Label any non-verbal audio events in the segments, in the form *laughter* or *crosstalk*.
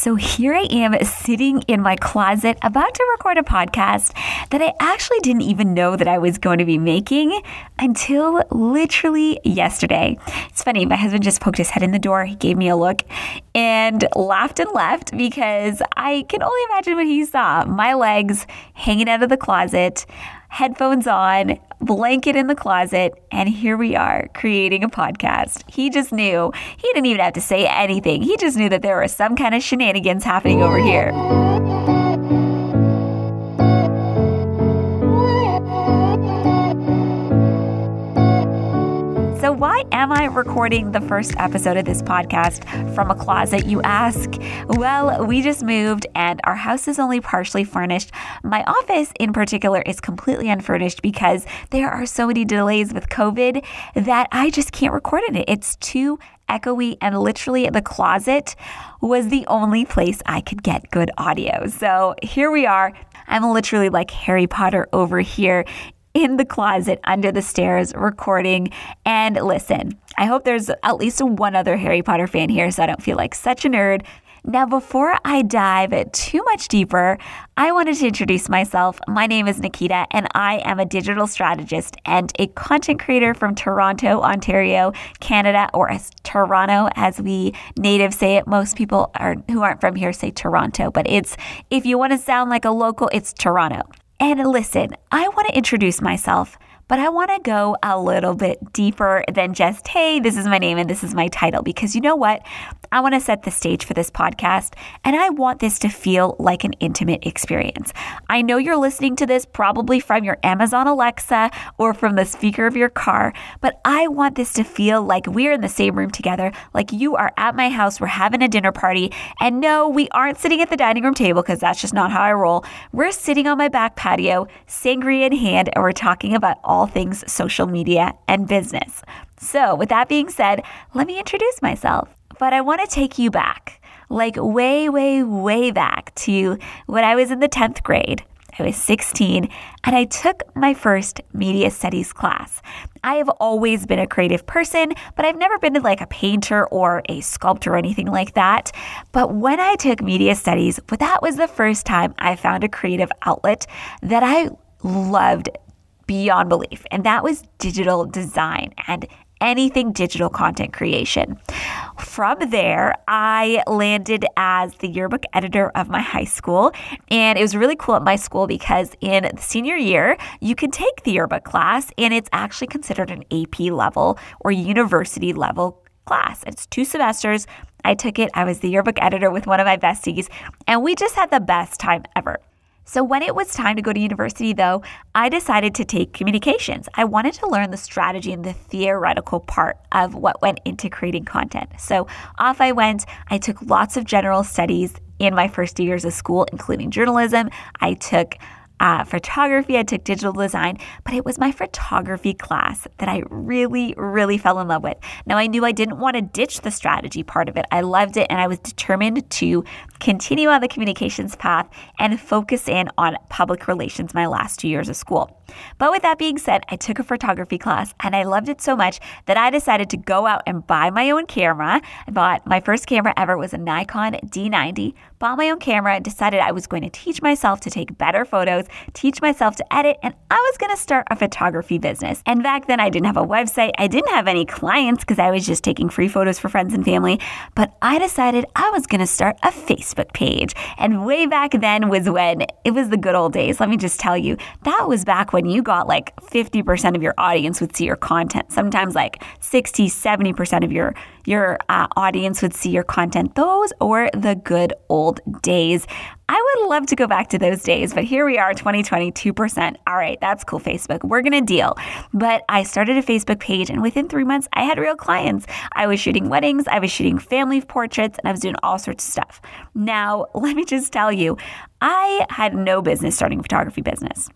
So here I am sitting in my closet about to record a podcast that I actually didn't even know that I was going to be making until literally yesterday. It's funny, my husband just poked his head in the door, he gave me a look and laughed and left because I can only imagine what he saw. My legs hanging out of the closet headphones on, blanket in the closet, and here we are creating a podcast. He just knew. He didn't even have to say anything. He just knew that there were some kind of shenanigans happening over here. Why am I recording the first episode of this podcast from a closet, you ask? Well, we just moved and our house is only partially furnished. My office, in particular, is completely unfurnished because there are so many delays with COVID that I just can't record in it. It's too echoey, and literally the closet was the only place I could get good audio. So here we are. I'm literally like Harry Potter over here in the closet under the stairs recording. And listen, I hope there's at least one other Harry Potter fan here so I don't feel like such a nerd. Now, before I dive too much deeper, I wanted to introduce myself. My name is Nikita, and I am a digital strategist and a content creator from Toronto, Ontario, Canada, or as Toronto, as we natives say it. Most people are, who aren't from here say Toronto, but it's if you want to sound like a local, it's Toronto. And listen, I want to introduce myself but I want to go a little bit deeper than just, hey, this is my name and this is my title. Because you know what? I want to set the stage for this podcast and I want this to feel like an intimate experience. I know you're listening to this probably from your Amazon Alexa or from the speaker of your car, but I want this to feel like we're in the same room together, like you are at my house, we're having a dinner party. And no, we aren't sitting at the dining room table because that's just not how I roll. We're sitting on my back patio, sangria in hand, and we're talking about all things social media and business. So, with that being said, let me introduce myself. But I want to take you back, like way, way, way back to when I was in the 10th grade. I was 16 and I took my first media studies class. I have always been a creative person, but I've never been like a painter or a sculptor or anything like that. But when I took media studies, that was the first time I found a creative outlet that I loved beyond belief, and that was digital design and anything digital content creation. From there, I landed as the yearbook editor of my high school. And it was really cool at my school because in the senior year, you can take the yearbook class, and it's actually considered an AP level or university level class. It's two semesters. I took it. I was the yearbook editor with one of my besties, and we just had the best time ever. So, when it was time to go to university, though, I decided to take communications. I wanted to learn the strategy and the theoretical part of what went into creating content. So, off I went. I took lots of general studies in my first years of school, including journalism. I took uh, photography, I took digital design, but it was my photography class that I really, really fell in love with. Now, I knew I didn't want to ditch the strategy part of it. I loved it, and I was determined to continue on the communications path and focus in on public relations my last two years of school. But with that being said, I took a photography class and I loved it so much that I decided to go out and buy my own camera. I bought my first camera ever was a Nikon D90, bought my own camera, decided I was going to teach myself to take better photos, teach myself to edit, and I was going to start a photography business. And back then I didn't have a website. I didn't have any clients because I was just taking free photos for friends and family, but I decided I was going to start a Facebook page. And way back then was when it was the good old days. Let me just tell you, that was back when when you got like 50% of your audience would see your content, sometimes like 60, 70% of your your uh, audience would see your content. Those were the good old days. I would love to go back to those days, but here we are, 2020, 2%. All right, that's cool, Facebook. We're going to deal. But I started a Facebook page, and within three months, I had real clients. I was shooting weddings, I was shooting family portraits, and I was doing all sorts of stuff. Now, *laughs* let me just tell you, I had no business starting a photography business.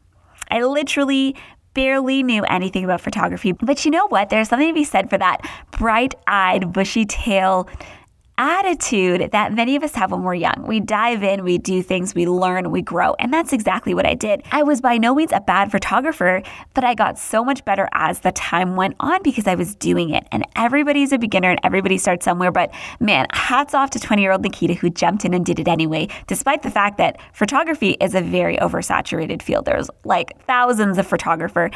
I literally barely knew anything about photography. But you know what? There's something to be said for that bright eyed, bushy tail attitude that many of us have when we're young. We dive in, we do things, we learn, we grow. And that's exactly what I did. I was by no means a bad photographer, but I got so much better as the time went on because I was doing it. And everybody's a beginner and everybody starts somewhere. But man, hats off to 20 year old Nikita who jumped in and did it anyway, despite the fact that photography is a very oversaturated field. There's like thousands of photographers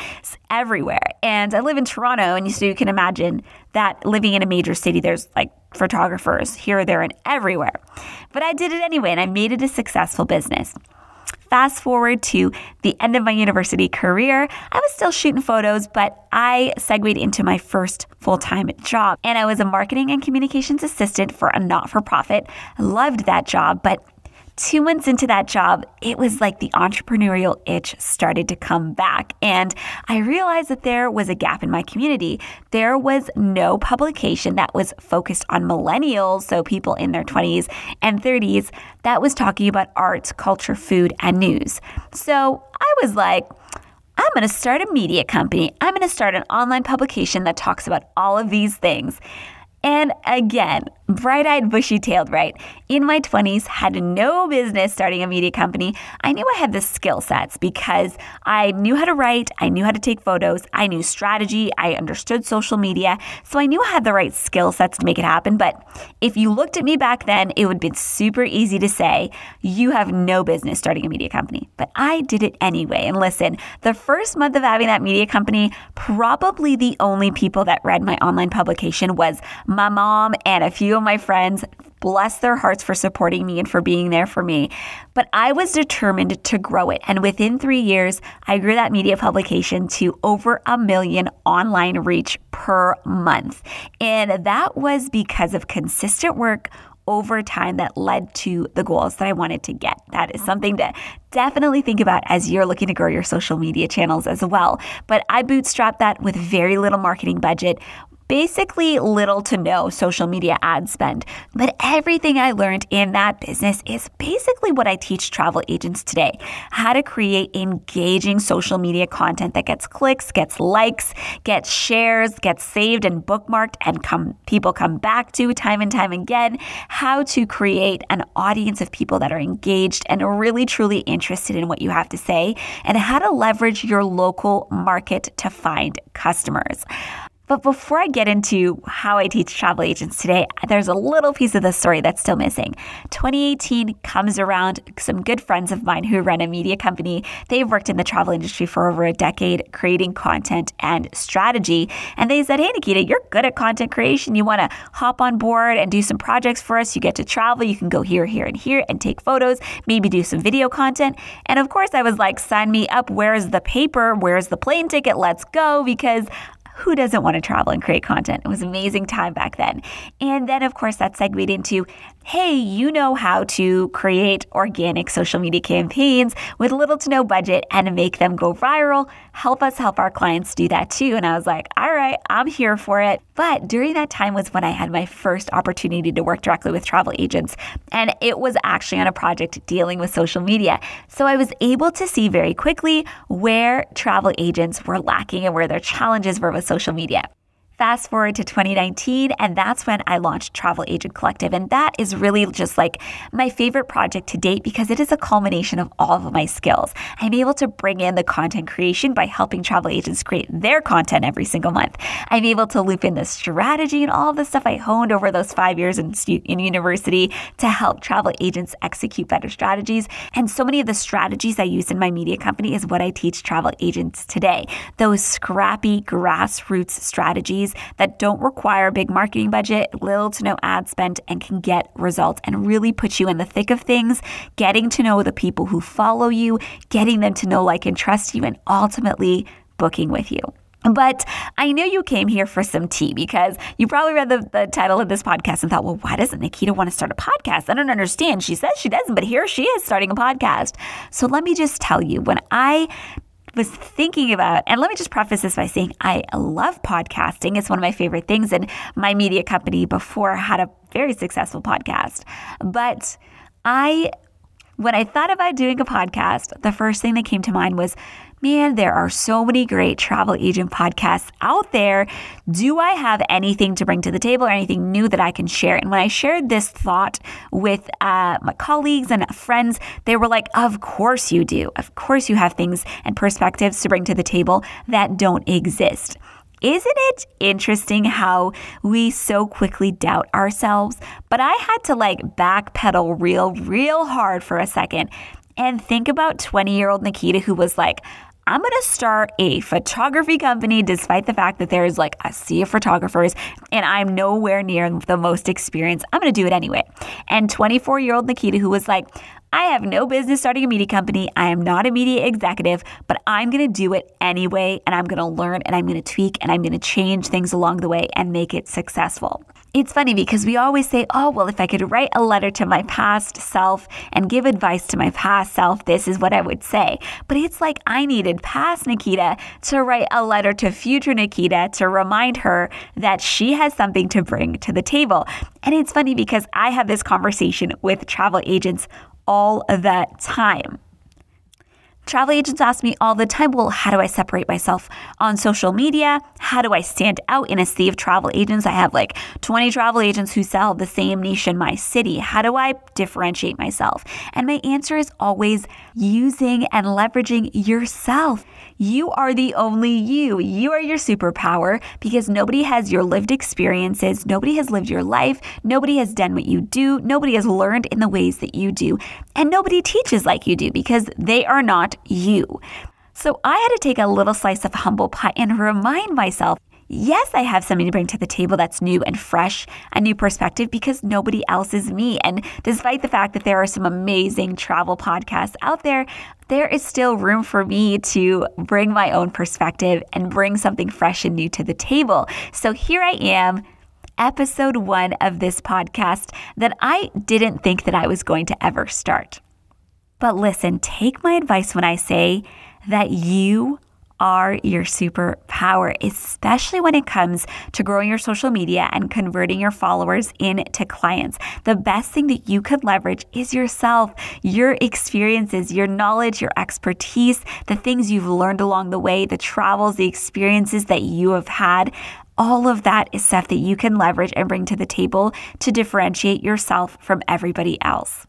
everywhere. And I live in Toronto, and so you can imagine that living in a major city, there's like photographers here, there, and everywhere. But I did it anyway, and I made it a successful business. Fast forward to the end of my university career, I was still shooting photos, but I segued into my first full time job. And I was a marketing and communications assistant for a not for profit. Loved that job, but two months into that job, it was like the entrepreneurial itch started to come back. And I realized that there was a gap in my community. There was no publication that was focused on millennials, so people in their 20s and 30s, that was talking about arts, culture, food, and news. So I was like, I'm going to start a media company. I'm going to start an online publication that talks about all of these things. And again, bright eyed, bushy tailed, right? In my 20s, had no business starting a media company. I knew I had the skill sets because I knew how to write, I knew how to take photos, I knew strategy, I understood social media. So I knew I had the right skill sets to make it happen. But if you looked at me back then, it would have been super easy to say, you have no business starting a media company. But I did it anyway. And listen, the first month of having that media company, probably the only people that read my online publication was my mom and a few of my friends. Bless their hearts for supporting me and for being there for me. But I was determined to grow it. And within three years, I grew that media publication to over a million online reach per month. And that was because of consistent work over time that led to the goals that I wanted to get. That is something to definitely think about as you're looking to grow your social media channels as well. But I bootstrapped that with very little marketing budget, basically little to no social media ad spend. But everything I learned in that business is basically what I teach travel agents today how to create engaging social media content that gets clicks, gets likes, gets shares, gets saved and bookmarked, and come, people come back to time and time again. How to create an audience of people that are engaged and really truly interested in what you have to say, and how to leverage your local market to find customers. But before I get into how I teach travel agents today, there's a little piece of the story that's still missing. 2018 comes around. Some good friends of mine who run a media company, they've worked in the travel industry for over a decade, creating content and strategy. And they said, Hey, Nikita, you're good at content creation. You want to hop on board and do some projects for us. You get to travel. You can go here, here, and here and take photos, maybe do some video content. And of course, I was like, Sign me up. Where's the paper? Where's the plane ticket? Let's go because who doesn't want to travel and create content? It was amazing time back then. And then, of course, that segued into hey, you know how to create organic social media campaigns with little to no budget and make them go viral. Help us help our clients do that too. And I was like, all right, I'm here for it. But during that time was when I had my first opportunity to work directly with travel agents. And it was actually on a project dealing with social media. So I was able to see very quickly where travel agents were lacking and where their challenges were with social media. Fast forward to 2019, and that's when I launched Travel Agent Collective. And that is really just like my favorite project to date because it is a culmination of all of my skills. I'm able to bring in the content creation by helping travel agents create their content every single month. I'm able to loop in the strategy and all the stuff I honed over those five years in, in university to help travel agents execute better strategies. And so many of the strategies I use in my media company is what I teach travel agents today. Those scrappy grassroots strategies that don't require a big marketing budget, little to no ad spend, and can get results and really put you in the thick of things, getting to know the people who follow you, getting them to know, like, and trust you, and ultimately booking with you. But I know you came here for some tea because you probably read the, the, title of this podcast and thought, well, why doesn't Nikita want to start a podcast? I don't understand. She says she doesn't, but here she is starting a podcast. So let me just tell you, when I was thinking about, and let me just preface this by saying I love podcasting. It's one of my favorite things. And my media company before had a very successful podcast. But I, when I thought about doing a podcast, the first thing that came to mind was man, there are so many great travel agent podcasts out there. Do I have anything to bring to the table or anything new that I can share? And when I shared this thought with uh, my colleagues and friends, they were like, Of course you do. Of course you have things and perspectives to bring to the table that don't exist. Isn't it interesting how we so quickly doubt ourselves? But I had to like backpedal real, real hard for a second and think about 20 year old Nikita who was like, I'm going to start a photography company despite the fact that there's like a sea of photographers and I'm nowhere near the most experienced. I'm going to do it anyway. And 24 year old Nikita, who was like, I have no business starting a media company. I am not a media executive, but I'm going to do it anyway. And I'm going to learn and I'm going to tweak and I'm going to change things along the way and make it successful. It's funny because we always say, oh, well, if I could write a letter to my past self and give advice to my past self, this is what I would say. But it's like I needed past Nikita to write a letter to future Nikita to remind her that she has something to bring to the table. And it's funny because I have this conversation with travel agents all that time. Travel agents ask me all the time, well, how do I separate myself on social media? How do I stand out in a sea of travel agents? I have like 20 travel agents who sell the same niche in my city. How do I differentiate myself? And my answer is always using and leveraging yourself. You are the only you. You are your superpower because nobody has your lived experiences. Nobody has lived your life. Nobody has done what you do. Nobody has learned in the ways that you do. And nobody teaches like you do because they are not you. So I had to take a little slice of humble pie and remind myself yes, I have something to bring to the table that's new and fresh, a new perspective because nobody else is me. And despite the fact that there are some amazing travel podcasts out there, there is still room for me to bring my own perspective and bring something fresh and new to the table. So here I am episode one of this podcast that I didn't think that I was going to ever start. But listen, take my advice when I say that you are your superpower, especially when it comes to growing your social media and converting your followers into clients. The best thing that you could leverage is yourself, your experiences, your knowledge, your expertise, the things you've learned along the way, the travels, the experiences that you have had. All of that is stuff that you can leverage and bring to the table to differentiate yourself from everybody else.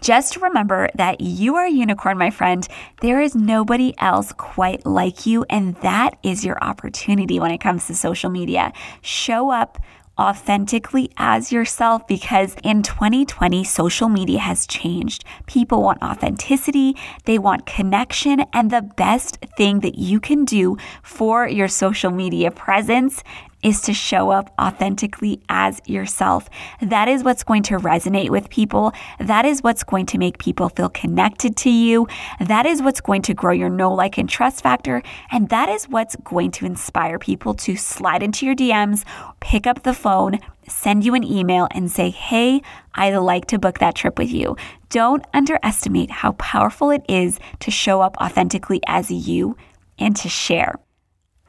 Just remember that you are a unicorn, my friend. There is nobody else quite like you, and that is your opportunity when it comes to social media. Show up authentically as yourself because in 2020, social media has changed. People want authenticity, they want connection, and the best thing that you can do for your social media presence is to show up authentically as yourself. That is what's going to resonate with people. That is what's going to make people feel connected to you. That is what's going to grow your know, like, and trust factor. And that is what's going to inspire people to slide into your DMs, pick up the phone, send you an email, and say, Hey, I'd like to book that trip with you. Don't underestimate how powerful it is to show up authentically as you and to share.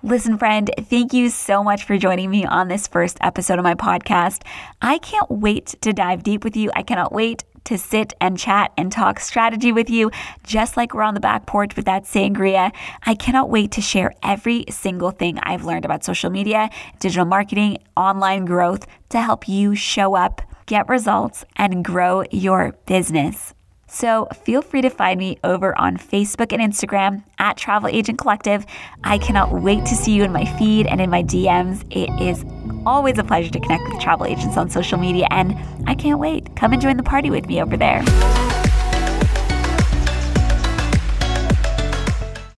Listen, friend, thank you so much for joining me on this first episode of my podcast. I can't wait to dive deep with you. I cannot wait to sit and chat and talk strategy with you, just like we're on the back porch with that sangria. I cannot wait to share every single thing I've learned about social media, digital marketing, online growth to help you show up, get results, and grow your business. So feel free to find me over on Facebook and Instagram at Travel Agent Collective. I cannot wait to see you in my feed and in my DMs. It is always a pleasure to connect with travel agents on social media, and I can't wait. Come and join the party with me over there.